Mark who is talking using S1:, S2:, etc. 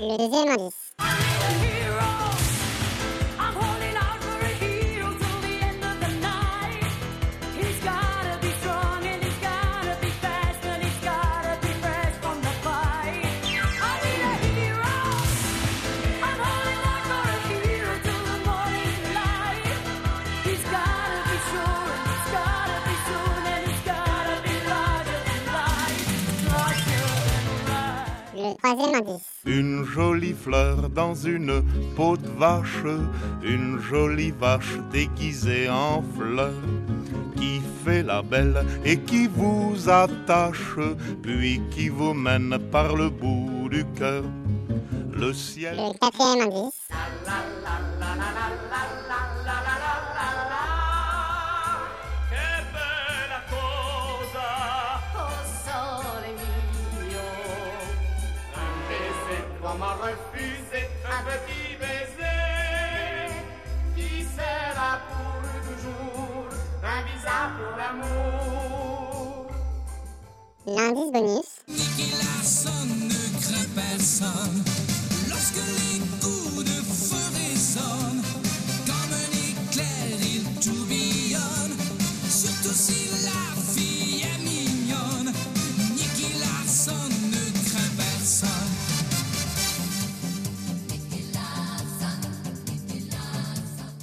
S1: Le deuxième indice. Troisième indice.
S2: Une jolie fleur dans une peau de vache, une jolie vache déguisée en fleur, qui fait la belle et qui vous attache, puis qui vous mène par le bout du cœur. Le ciel.
S1: Le quatrième indice.
S2: M'a refusé un petit baiser qui sera pour toujours un visa pour l'amour.
S1: L'indice bonus.